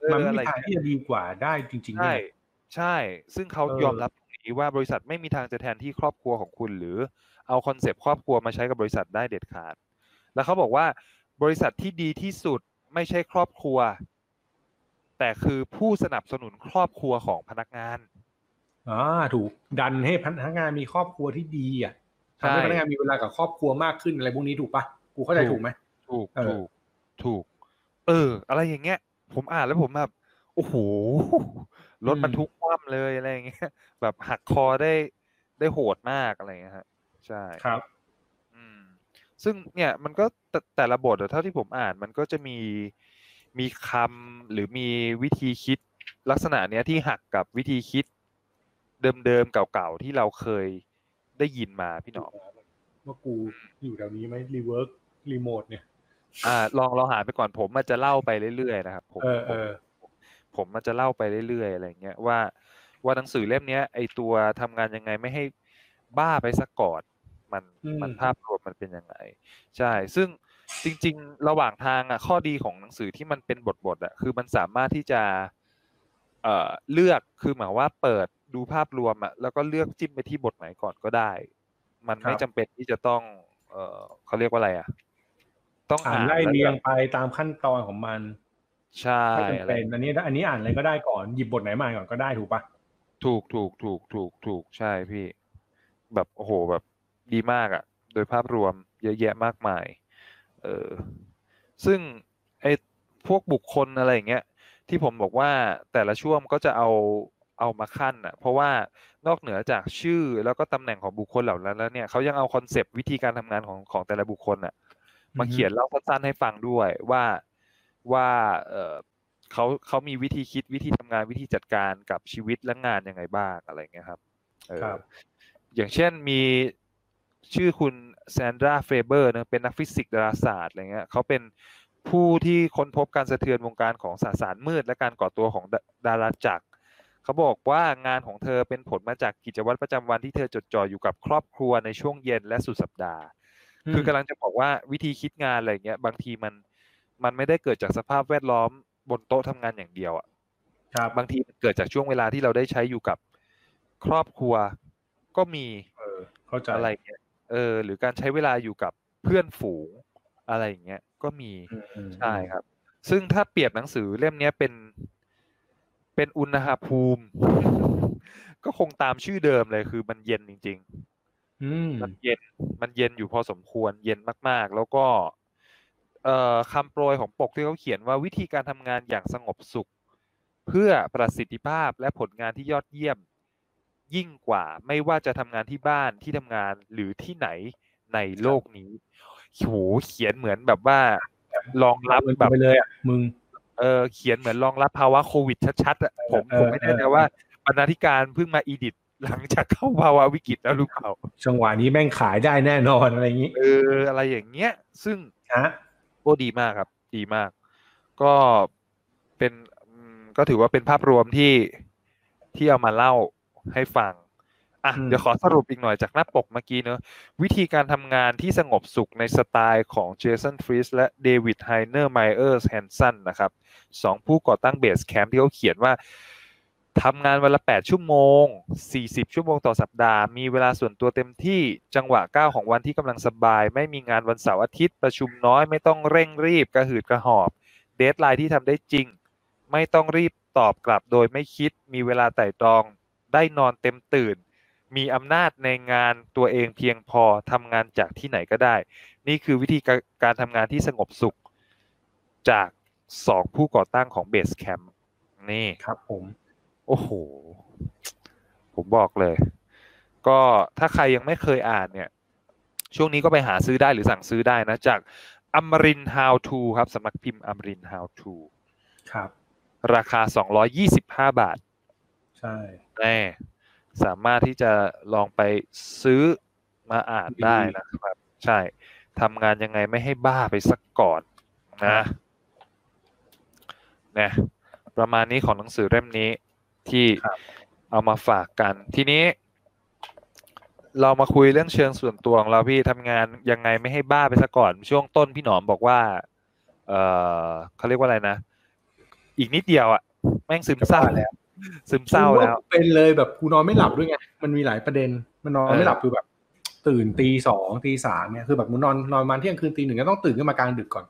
เออมันไม่อะไรมีทางที่จะดีกว่าได้จริง ๆ ใช่เนี่ยใช่ ซึ่งเขาเออยอมรับตรง นี้ว่าบริษัทไม่มีทางจะแทนที่ครอบครัวของคุณ หรือเอา concept ครอบครัวมาใช้กับบริษัทได้เด็ดขาด แล้วเขาบอกว่าบริษัทที่ดีที่สุดไม่ใช่ครอบครัว แต่คือผู้สนับสนุนครอบครัวของพนักงานอ่าถูกดันให้พนักงานมีครอบครัวที่ดีอะทำให้ใช่พนักงานมีเวลากับครอบครัวมากขึ้นอะไรพวกนี้ถูกปะกูเข้าใจถูกถูกไหมถูกเออถูกถูก เออ อะไรอย่างเงี้ย ผมอ่านแล้วผมแบบโอ้โห รถบรรทุกคว่ำเลยอะไรอย่างเงี้ยแบบหักคอได้ได้โหดมากอะไรอย่างเงี้ยฮะใช่ครับอืมซึ่งเนี่ยมันก็แต่แต่ละบทอะเท่าที่ผมอ่าน มันก็จะมีมีคำหรือมีวิธีคิดลักษณะเนี้ยที่หักกับวิธีคิดเดิมๆเก่าๆที่เราเคยได้ยินมาพี่หนอมว่ากูอยู่แถวนี้ไหม Rework Remote เนี่ย อ่า ลองเราหาไปก่อนผมมันจะเล่าไปเรื่อยๆนะครับผมเออเออ ผมผมมันจะเล่าไปเรื่อยๆอะไรเงี้ยว่าว่าหนังสือเล่มเนี้ย ไอตัวทำงานยังไงไม่ให้บ้าไปเสียก่อนมันอืมมันภาพรวมมันเป็นยังไง ใช่ ซึ่งจริง ๆ ระหว่างทางอะข้อดีของหนังสือที่มันเป็นบทๆอะคือมันสามารถที่จะเอ่อเลือกคือหมายว่าเปิดดูภาพรวมอะแล้วก็เลือกจิ้มไปที่บทไหนก่อนก็ได้ มันไม่ครับจำเป็นที่จะต้อง เอ่อเขาเรียกว่าอะไรอะ ต้องอ่านอ่านไล่แล้วเรียงแบบไปตามขั้นตอนของมัน ใช่ไม่อะจำไรเป็นอันนี้อันนี้อ่านอะไรก็ได้ก่อนหยิบบทไหนมาก่อนก็ได้ถูกปะถูกถูกถูกถูกถูกใช่พี่ แบบโอ้โหแบบดีมากอะ่ะ โดยภาพรวมเยอะแยะมากมาย เออซึ่งไอ้พวกบุคคลอะไรอย่างเงี้ยที่ผมบอกว่าแต่ละช่วงก็จะเอาเอามาขั้นอะ เพราะว่านอกเหนือจากชื่อแล้วก็ตำแหน่งของบุคคลเหล่านั้นแล้วเนี่ยเขายังเอาคอนเซปต์วิธีการทำงานของของแต่ละบุคคลอะ มาเขียนเล่าสั้นๆให้ฟังด้วยว่า ว่าเออเขาเขามีวิธีคิดวิธีทำงานวิธีจัดการกับชีวิตและงานยังไงบ้างอะไรเงี้ยครับเออครับอย่างเช่นมีชื่อคุณแซนดราเฟเบอร์นะเป็นนักฟิสิกส์ดาราศาสตร์อะไรเงี้ยเขาเป็นผู้ที่ค้นพบการสะเทือนวงการของสสารมืด และการก่อตัวของดาดาราจักรเขาบอกว่างานของเธอเป็นผลมาจากกิจวัตรประจำวันที่เธอจดจ่ออยู่กับครอบครัวในช่วงเย็นและสุดสัปดาห์ คือกำลังจะบอกว่าวิธีคิดงานอะไรเงี้ยบางทีมัน มันไม่ได้เกิดจากสภาพแวดล้อมบนโต๊ะทำงานอย่างเดียวอะครับบางทีมันเกิดจากช่วงเวลาที่เราได้ใช้อยู่กับครอบครัวก็มีเออเข้าใจอะไรเงี้ยเออ หรือการใช้เวลาอยู่กับเพื่อนฝูงอะไรอย่างเงี้ยก็มีอืมอืมใช่ครับ ซึ่งถ้าเปรียบหนังสือเล่มเนี้ยเป็นเป็นอุณหภูมิ ก็คงตามชื่อเดิมเลยคือมันเย็นจริงๆอืมมันเย็นมันเย็นอยู่พอสมควรเย็นมาก ๆ แล้วก็เอ่อ คำโปรยของปกที่เขาเขียนว่าวิธีการทำงานอย่างสงบสุข เพื่อประสิทธิภาพและผลงานที่ยอดเยี่ยม ยิ่งกว่าไม่ว่าจะทำงานที่บ้านที่ทำงานหรือที่ไหนในโลกนี้โหเขียนเหมือนแบบว่ารองรับมันแบบไปเลยอะมึงเออเขียนเหมือนรองรับภาวะโควิดชัดๆอะผมเออผมไม่แน่ใจเออว่าบรรณาธิการเพิ่งมาอีดิทหลังจากเข้าภาวะวิกฤตแล้วหรือเปล่าจังหวะนี้แม่งขายได้แน่นอนอะไรอย่างนี้เอออะไรอย่างเงี้ย ซึ่งฮะ ก็ดีมากครับ ดีมาก ก็เป็นอืมก็ถือว่าเป็นภาพรวมที่ที่เอามาเล่าให้ฟังอะอืมเดี๋ยวขอสรุปอีกหน่อยจากหน้าปกเมื่อกี้เนอะวิธีการทำงานที่สงบสุขในสไตล์ของ Jason Fried และ David Heinemeier Hansson นะครับสองผู้ก่อตั้ง Basecamp ที่เขาเขียนว่า ทำงานวันละ 8 ชั่วโมง 40 ชั่วโมงต่อสัปดาห์ มีเวลาส่วนตัวเต็มที่ จังหวะก้าวของวันที่กำลังสบาย ไม่มีงานวันเสาร์อาทิตย์ ประชุมน้อย ไม่ต้องเร่งรีบ กระหืดกระหอบ deadline ที่ทำได้จริง ไม่ต้องรีบตอบกลับโดยไม่คิด มีเวลาไตร่ตรอง ได้นอนเต็มตื่น มีอำนาจในงานตัวเองเพียงพอ ทำงานจากที่ไหนก็ได้ นี่คือวิธีการการทำงานที่สงบสุข จากสองผู้ก่อตั้งของ Basecamp นี่ครับผม โอ้โห ผมบอกเลย ก็ถ้าใครยังไม่เคยอ่านเนี่ย ช่วงนี้ก็ไปหาซื้อได้หรือสั่งซื้อได้นะ จากอมริน How to ครับสำนักพิมพ์อมริน How to ครับ ราคา225บาท ใช่แน่สามารถที่จะลองไปซื้อมาอ่านได้นะครับ ใช่ทำงานยังไงไม่ให้บ้าไปสักก่อนอืนะนะประมาณนี้ของหนังสือเล่มนี้ ที่ครับเอามาฝากกัน ทีนี้ เรามาคุยเรื่องเชิงส่วนตัวของเราพี่ทำงานยังไงไม่ให้บ้าไปซะก่อน ช่วงต้นพี่หนอมบอกว่า เออเขาเรียกว่าอะไรนะ อีกนิดเดียวอะแม่งซึมเศร้าจะบ้าแล้ว ซึมเศร้าแล้วกูเป็นเลยแบบกูนอนไม่หลับด้วยไงมันมีหลายประเด็น มันนอนเออไม่หลับคือแบบ ตื่นตีสองตีสามเนี่ยคือแบบมึงนอนนอนประมาณเที่ยงคืนตีหนึ่งก็ต้องตื่นขึ้นมากลางดึกก่อน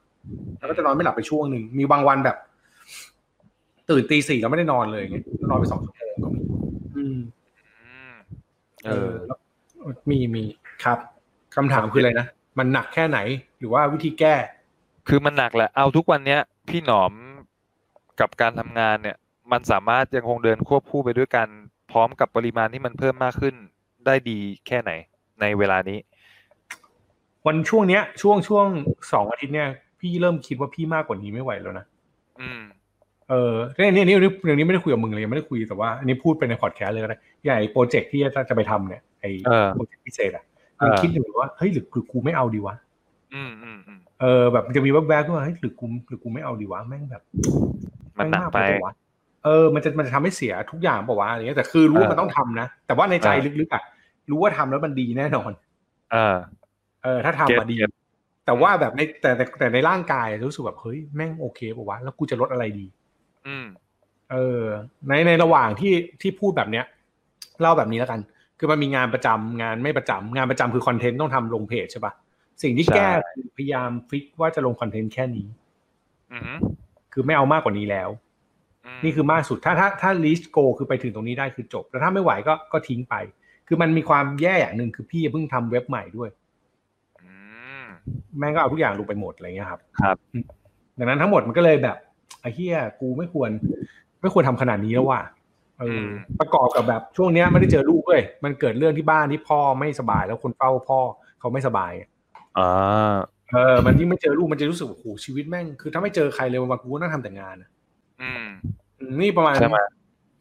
แล้วก็จะนอนไม่หลับไปช่วงหนึ่งมีบางวันแบบ ตื่นตีสี่แล้วไม่ได้นอนเลยไงนอนไปสองชั่วโมงก็มีอืมอืมเอเอออแล้วมีมีครับคำถามคืออะไรนะ มันหนักแค่ไหนหรือว่าวิธีแก้ คือมันหนักแหละ เอาทุกวันเนี้ย พี่หนอมกับการทำงานเนี่ย มันสามารถยังคงเดินควบคู่ไปด้วยกันพร้อมกับปริมาณที่มันเพิ่มมากขึ้นได้ดีแค่ไหน ในเวลานี้ วันช่วงเนี้ย ช่วงช่วงสองอาทิตย์เนี่ย พี่เริ่มคิดว่าพี่มากกว่านี้ไม่ไหวแล้วนะอืม เออเนี่ยเนี่ยเนี่ยเรื่องนี้ไม่ได้คุยกับมึงเลยยังไม่ได้คุยแต่ว่าอันนี้พูดไปในพอดแคสต์เลยก็ได้ใหญ่โปรเจกต์ที่จะจะไปทำเนี่ยไอเออโปรเจกต์พิเศษอะเออยังคิดอยู่ว่าเฮ้ยหรือคือกูไม่เอาดีวะอืมอืมอืมเออแบบมันจะมีแวบๆขึ้นมาเฮ้ยหรือกูหรือกูไม่เอาดีวะแม่งแบบ มันหนักไปแม่งากวะเออมันจะมันจะทำให้เสียทุกอย่างเปล่าวะอะไรเงี้ยแต่คือรู้ว่าเออมันต้องทำนะแต่ว่าในใจเออลึกๆอะรู้ว่าทำแล้วมันดีแน่นอน เออ เออ ถ้าทำเก็ตมาดีเก็ตแต่ว่าแบบในแต่แต่แต่ในร่างกายรู้สึกแบบเฮ้ยแม่งโอเคป่าวะแล้วกูจะลดอะไรดีอืม เออ ในในระหว่างที่ที่พูดแบบเนี้ยเล่าแบบนี้แล้วกัน คือมันมีงานประจำงานไม่ประจำงานประจำคือคอนเทนต์ต้องทำลงเพจใช่ปะสิ่งที่ใช่แก้คือพยายามฟิกว่าจะลงคอนเทนต์แค่นี้อืมคือไม่เอามากกว่านี้แล้วมนี่คือมากสุดถ้าถ้าถ้าลิสโกคือไปถึงตรงนี้ได้คือจบ แล้วถ้าไม่ไหวก็ก็ทิ้งไป คือมันมีความแย่อย่างหนึ่งคือพี่เพิ่งทำเว็บใหม่ด้วยอืมแม่งก็เอาทุกอย่างลงไปหมดอะไรเงี้ยครับ ครับอืมดังนั้นทั้งหมดมันก็เลยแบบไอ้เหี้ยกูไม่ควร ไม่ควรทำขนาดนี้แล้วว่ะเอออมประกอบกับแบบช่วงเนี้ยไม่ได้เจอลูกเลยมันเกิดเรื่องที่บ้านที่พ่อไม่สบาย แล้วคนเฝ้าพ่อเขาไม่สบายอ่าเออ มันยิ่งไม่เจอลูกมันจะรู้สึกว่าโอ้โหชีวิตแม่งคือถ้าไม่เจอใครเลยวันๆกูก็นั่งทำแต่งานอะอืมอืมนี่ประมาณใช่ไหม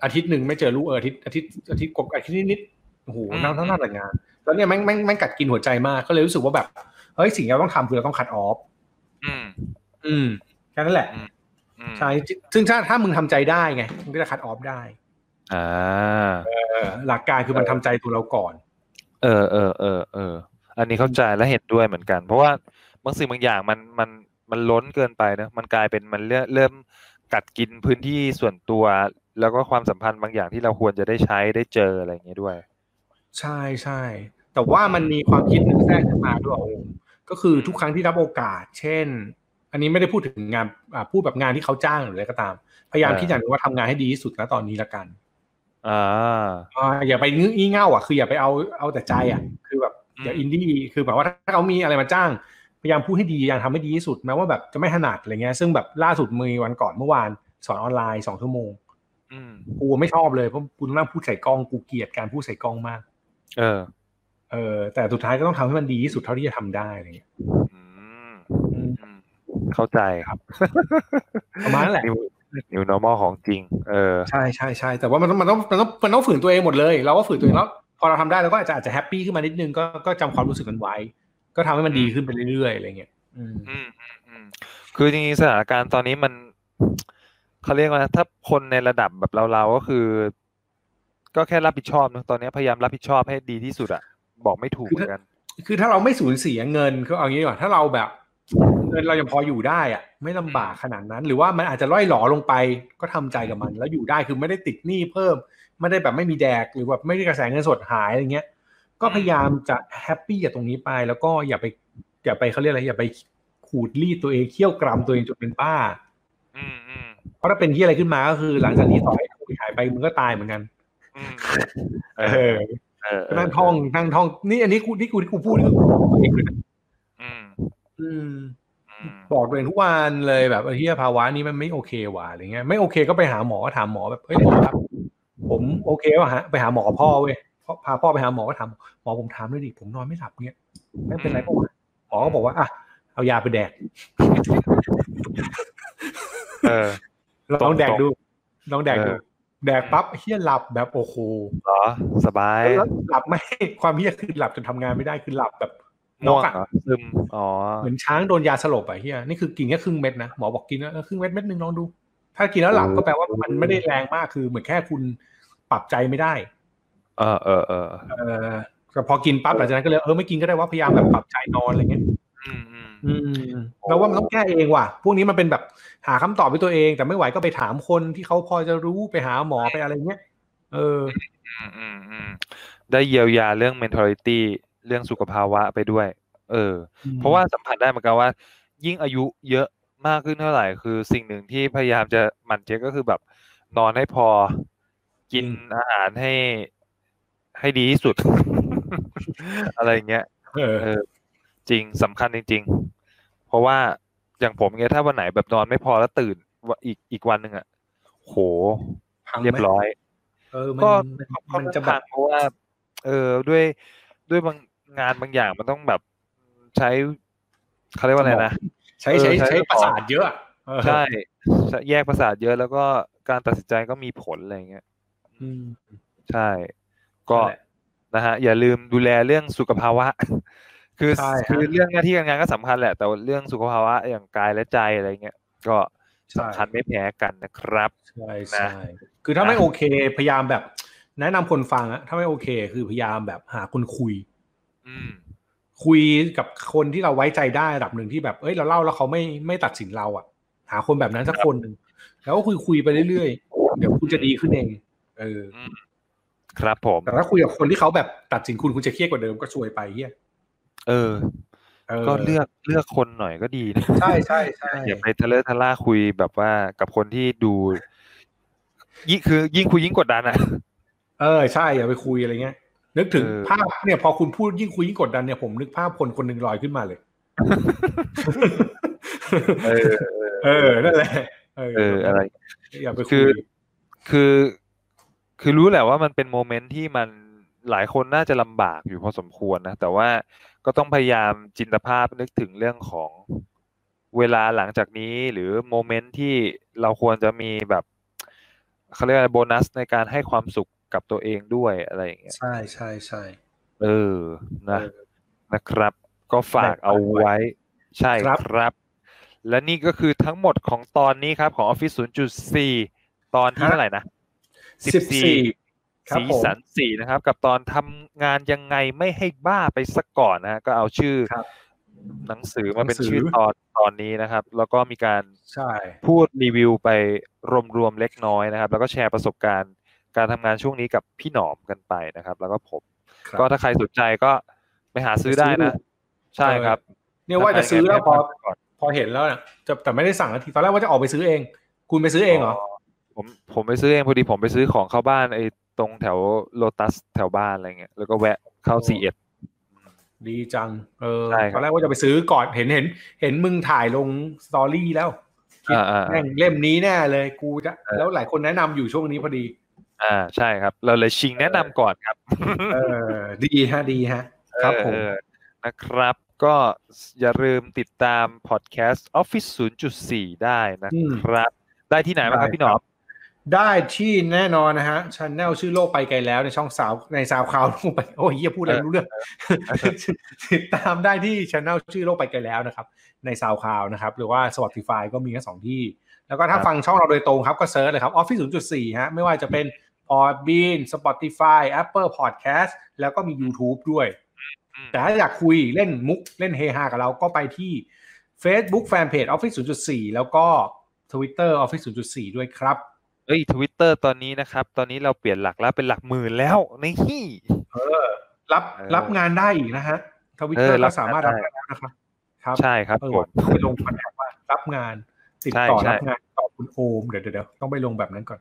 อาทิตย์หนึ่งไม่เจอลูกเอออาทิตย์อาทิตย์อาทิตย์กบอาทิตย์นิดๆโอ้โหอืมนั่งทั้งนั่งแต่งาน แล้วเนี่ยแม่งแม่งแม่งกัดกินหัวใจมากก็เลยรู้สึกว่าแบบเฮ้ยสิ่งที่เราต้องทำคือเราต้องคัดออฟอืม อืมแค่นั้นแหละอืมอืม ใช่ซึ่งถ้าถ้ามึงทำใจได้ไงมึงก็จะคัดออฟได้อ่าเออหลักการคือมันทำใจตัวเราก่อน เออเออเออเอออันนี้เข้าใจและเห็นด้วยเหมือนกัน เพราะว่าบางสิ่งบางอย่างมันมันมันล้นเกินไปนะมันกลายเป็นมันเริ่มเริ่มกัดกินพื้นที่ส่วนตัว แล้วก็ความสัมพันธ์บางอย่างที่เราควรจะได้ใช้ได้เจออะไรอย่างเงี้ยด้วย ใช่ใช่แต่ว่ามันมีความคิดหนึ่งแทรกขึ้นมาด้วยโอมก็คือทุกครั้งที่รับโอกาส เช่น อันนี้ไม่ได้พูดถึงงานอ่าพูดแบบงานที่เขาจ้างหรืออะไรก็ตาม พยายามอ่าคิดอย่างหนึงว่าทำงานให้ดีที่สุดนะตอนนี้ละกันอ่าอ่าอย่าไปงึ้งี่เง่าอะคืออย่าไปเอาเอาแต่ใจอะ คือแบบอืมอย่าอินดี้คือแบบว่าถ้าเขามีอะไรมาจ้าง พยายามพูดให้ดีอย่างทำให้ดีที่สุดแม้ว่าแบบจะไม่ถนัดอะไรเงี้ย ซึ่งแบบล่าสุดมือวันก่อนเมื่อวานสอนออนไลน์สองชั่วโมงอืมกูไม่ชอบเลยเพราะกูต้องนั่งพูดใส่กล้องกูเกลียดการพูดใส่กล้องมาก เออ เออ แต่สุดท้ายก็ต้องทำให้มันดีที่สุดเท่าที่จะทำได้อะไรเงี้ยอืมอืมอืม เข้าใจครับประมาณนั้นแหละนิวนิว normal ของจริง เออใช่ใช่ใช่แต่ว่ามันต้องมันต้องมันต้องมันต้องฝืนตัวเองหมดเลย เราก็ฝืนตัวเองแล้วพอเราทำได้เราก็อาจจะอาจจะแฮปปี้ขึ้นมานิดนึงก็ก็จำความรู้สึกนั้นไว้ ก็ทำให้มันดีขึ้นไปเรื่อยๆอะไรเงี้ยอืมอืมอืมอืมคือจริงๆสถานการณ์ตอนนี้มันเขาเรียกว่าถ้าคนในระดับแบบเราๆก็คือ ก็แค่รับผิดชอบนะตอนนี้พยายามรับผิดชอบให้ดีที่สุดอะบอกไม่ถูกเหมือนกัน คือถ้าเราไม่สูญเสียเงินก็เอางี้ดีกว่าถ้าเราแบบ เงินเรายังพออยู่ได้อะไม่ลำบากขนาดนั้น หรือว่ามันอาจจะล่อยหลอลงไปก็ทำใจกับมัน แล้วอยู่ได้คือไม่ได้ติดหนี้เพิ่ม ไม่ได้แบบไม่มีแดกหรือแบบไม่ได้กระแสเงินสดหายอะไรเงี้ย ก็พยายามจะแฮปปี้กับตรงนี้ไป แล้วก็อย่าไปอย่าไปเขาเรียกอะไรอย่าไปขูดรีดตัวเองเคี่ยวกรำตัวเองจนเป็นบ้าอืมอืมเพราะถ้าเป็นที่อะไรขึ้นมาก็คือ หลังจากนี้ต่อให้โควิดหายไปมึงก็ตายเหมือนกันอืมเออเออก็นั่งท่องนั่งท่อง นี่อันนี้กูนี่กูที่กูพูดนี่คือตัวเองเลยนะอืม อืมอืมบอกตัวเองทุกวันเลยแบบเฮียภาวะนี้มันไม่โอเคว่ะอะไรเงี้ยไม่โอเคก็ไปหาหมอถามหมอแบบเฮ้ยหมอครับ ผมโอเคว่ะฮะไปหาหมอพ่อเว้ยพ่อพาพ่อไปหาหมอก็ถามหมอผมถามด้วยดิผมนอนไม่หลับเงี้ยไม่เป็นไรปะวะหมอก็บอกว่าอะเอายาไปแดกเออลองแดกดูลองแดกดูเออแดกปั๊บเฮียหลับแบบโอ้โหเหรอสบายแล้วหลับไม่ความเฮียคือหลับจนทำงานไม่ได้คือหลับแบบ น็ม่อวกงอะเหรอซึมอ๋อเหมือนช้างโดนยาสลบอะเฮียนี่คือกินแค่ครึ่งเม็ดนะหมอบอกกินแล้วเออครึ่งเม็ดเม็ดหนึ่งลองดู ถ้ากินแล้วหลับก็แปลว่ามันไม่ได้แรงมากคือ เหมือนแค่คุณปรับใจไม่ได้ เออเออเออเออแต่พอกินปั๊บหลังจากนั้นก็เลยเออไม่กินก็ได้ว่าพยายามแบบปรับใจนอนอะไรเงี้ยอืมอืมอืมเราว่ามันต้องแก้เองว่ะ พวกนี้มันเป็นแบบหาคำตอบให้ตัวเอง แต่ไม่ไหวก็ไปถามคนที่เขาพอจะรู้ไปหาหมอไปอะไรเงี้ยเอออืมอืมอืมได้เยียวยาเรื่อง mentality เรื่องสุขภาวะไปด้วย เออ เพราะว่าสัมผัสได้เหมือนกันว่า ยิ่งอายุเยอะมากขึ้นเท่าไหร่ คือสิ่งหนึ่งที่พยายามจะหมั่นเช็คก็คือแบบ นอนให้พอ กินอาหารให้ ให้ดีที่สุด อะไรอย่างเงี้ยเออเออจริงสำคัญจริง ๆ เพราะว่าอย่างผมเงี้ยถ้าวันไหนแบบนอนไม่พอแล้วตื่นว่าอีกอีกวันหนึ่งอะโหพังไหมเรียบร้อย เออ มันก็มันจะแบบเพราะว่า เออด้วยด้วยบาง งานบางอย่างมันต้องแบบใช้เขาเรียกว่าอะไรนะใช้เออใช้ใช้ใช้สมองประสาทเยอะอะเออใช่ใช่แยกประสาทเยอะแล้วก็การตัดสินใจก็มีผลอะไรเงี้ยอืมใช่ ก็นั่นแหละนะฮะอย่าลืมดูแลเรื่องสุขภาวะ คือใช่ฮะคือเรื่องหน้าที่การงานก็สำคัญแหละ แต่ว่าเรื่องสุขภาวะอย่างกายและใจอะไรเงี้ยก็ใช่สำคัญไม่แพ้กันนะครับใช่นะใช่คือถ้าไม่โอเค พยายามแบบ แนะนำคนฟังอะถ้าไม่โอเค คือพยายามแบบหาคนคุยอืม คุยกับคนที่เราไว้ใจได้ระดับหนึ่งที่แบบ เอ้ยเราเล่าแล้วเขาไม่ไม่ตัดสินเราอะ หาคนแบบนั้นสักคนหนึ่งแล้วก็คุยคุยไปเรื่อยๆเดี๋ยวคุณจะดีขึ้นเองเออครับผมแต่ถ้าคุยกับคนที่เขาแบบตัดสินคุณคุณจะเครียดกว่าเดิมก็ซวยไปเฮียเออเออก็เลือกเลือกคนหน่อยก็ดีนะใช่ใช่ใช่อย่าไปทะเลอะทะล่าคุยแบบว่ากับคนที่ดูยิ่งคือยิ่งคุยยิ่งกดดันอะ เออใช่อย่าไปคุยอะไรเงี้ย นึกถึงเออภาพเนี่ยพอคุณพูดยิ่งคุยยิ่งกดดันเนี่ยผมนึกภาพคนคนหนึ่งลอยขึ้นมาเลย เออ เออ นั่นแหละ เออเอออะไร อย่าไปคืคุอยคือ คือรู้แหละว่ามันเป็นโมเมนต์ที่มันหลายคนน่าจะลำบากอยู่พอสมควรนะ แต่ว่าก็ต้องพยายามจินตภาพนึกถึงเรื่องของเวลาหลังจากนี้หรือโมเมนต์ที่เราควรจะมีแบบเขาเรียกอะไรโบนัสในการให้ความสุข กับตัวเองด้วยอะไรอย่างเงี้ยใช่ใช่ใช่เออนะเออนะครับ ก็ฝากแบ่งปันเอาไว้ ใช่ครับครับ และนี่ก็คือทั้งหมดของตอนนี้ครับ ของ Office 0.4 ตอนที่เท่าไหร่นะสิบสี่ครับสีผมสันสี่นะครับ กับตอนทำงานยังไงไม่ให้บ้าไปสักก่อนนะฮะก็เอาชื่อครับหนังสือมาเป็นหนังสือชื่อตอนตอนนี้นะครับ แล้วก็มีการใช่พูดรีวิวไปรวมๆเล็กน้อยนะครับ แล้วก็แชร์ประสบการณ์ การทำงานช่วงนี้กับพี่หนอมกันไปนะครับ แล้วก็ผมครับก็ถ้าใครสนใจก็ไปหาซื้อได้นะ ใช่ครับ เนี่ยว่าจะซื้อแล้วพอถ้าใครก่อนพอเห็นแล้วเนี่ยจะแต่ไม่ได้สั่งนาทีตอนแรกว่าจะออกไปซื้อเอง คุณไปซื้อเองเหรอผมผมไปซื้อเองพอดีผมไปซื้อของเข้าบ้านไอ้ตรงแถวโลตัสแถวบ้านอะไรเงี้ยแล้วก็แวะเข้าโอ้ซีเอ็ดดีจัง เออใช่ครับตอนแรกว่าจะไปซื้อก่อนเห็นเห็น เห็นมึงถ่ายลง story แล้วคิดอ่าอ่าแม่งเล่มนี้แน่เลยกูจะเออแล้วหลายคนแนะนำอยู่ช่วงนี้พอดี อ่าใช่ครับ เราเลยชิงแนะนำก่อนครับเออดีฮะดีฮะครับผมเออนะครับ ก็อย่าลืมติดตามพอดแคสต์ Office 0.4 ได้นะครับ ได้ที่ไหนบ้างครับพี่หนอมได้ที่แน่นอนนะฮะช n แนลชื่อโลกไปไกลแล้วในช่องสาวใน SoundCloud ลงไปโอ้ยเฮียพูดอะไรไม่รู้เรื่องติดตามได้ที่ช n แนลชื่อโลกไปไกลแล้วนะครับ ในซาวคลาวนะครับ หรือว่า Spotify ก็มีแค่สองที่ แล้วก็ถ้าครับฟังช่องเราโดยตรงครับก็ search เลยครับ Office 0.4 ฮะไม่ว่าจะเป็น Podbean Spotify Apple Podcast แล้วก็มี YouTube ด้วยอืมแต่ถ้าอยากคุยเล่นมุกเล่นเฮฮากับเราก็ไปที่ Facebook Fanpage Office 0.4 แล้วก็ Twitter Office 0.4 ด้วยครับเอ้ยทวิตเตอร์ตอนนี้นะครับ ตอนนี้เราเปลี่ยนหลักแล้วเป็นหลักหมื่นแล้วนี่เออ รับเออรับงานได้อีกนะฮะทวิตเอเตออร์รัก็บสามารถงารับนได้ได้แล้วนะครับ ครับใช่ครับเออผมต้องไปลงคอนแทคว่ารับงานติดต่อใช่รับใช่งานต่อคุณโอมเดี๋ยวเดี๋ยวเดี๋ยวต้องไปลงแบบนั้นก่อน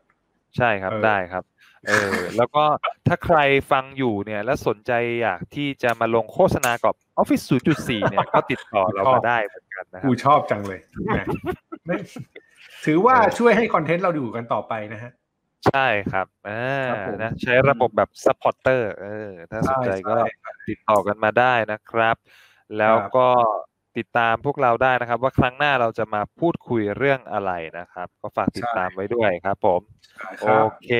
ใช่ครับเออได้ครับเออแล้วก็ถ้าใครฟังอยู่เนี่ย แล้วสนใจอยากที่จะมาลงโฆษณากับ Office 0.4 เนี่ย ก็ติดต่อเรามาได้เหมือนกันนะครักูบชอบจังเลยแหมไม่ถือว่าเออช่วยให้คอนเทนต์เราอยู่กันต่อไปนะฮะ ใช่ครับอ่าครับผมนะใช้ระบบแบบ supporter เออ ถ้าสนใจก็ใช่ใช่ติดต่อกันมาได้นะครับ แล้วครับก็ ติดตามพวกเราได้นะครับ ว่าครั้งหน้าเราจะมาพูดคุยเรื่องอะไรนะครับ ก็ฝากติดตามไว้ด้วยครับผมคโอรับเค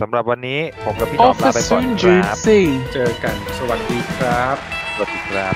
สำหรับวันนี้ผมกับพี่หนอมลาไป Office ก่อนครับ0.4เจอกัน สวัสดีครับ สวัสดีครับ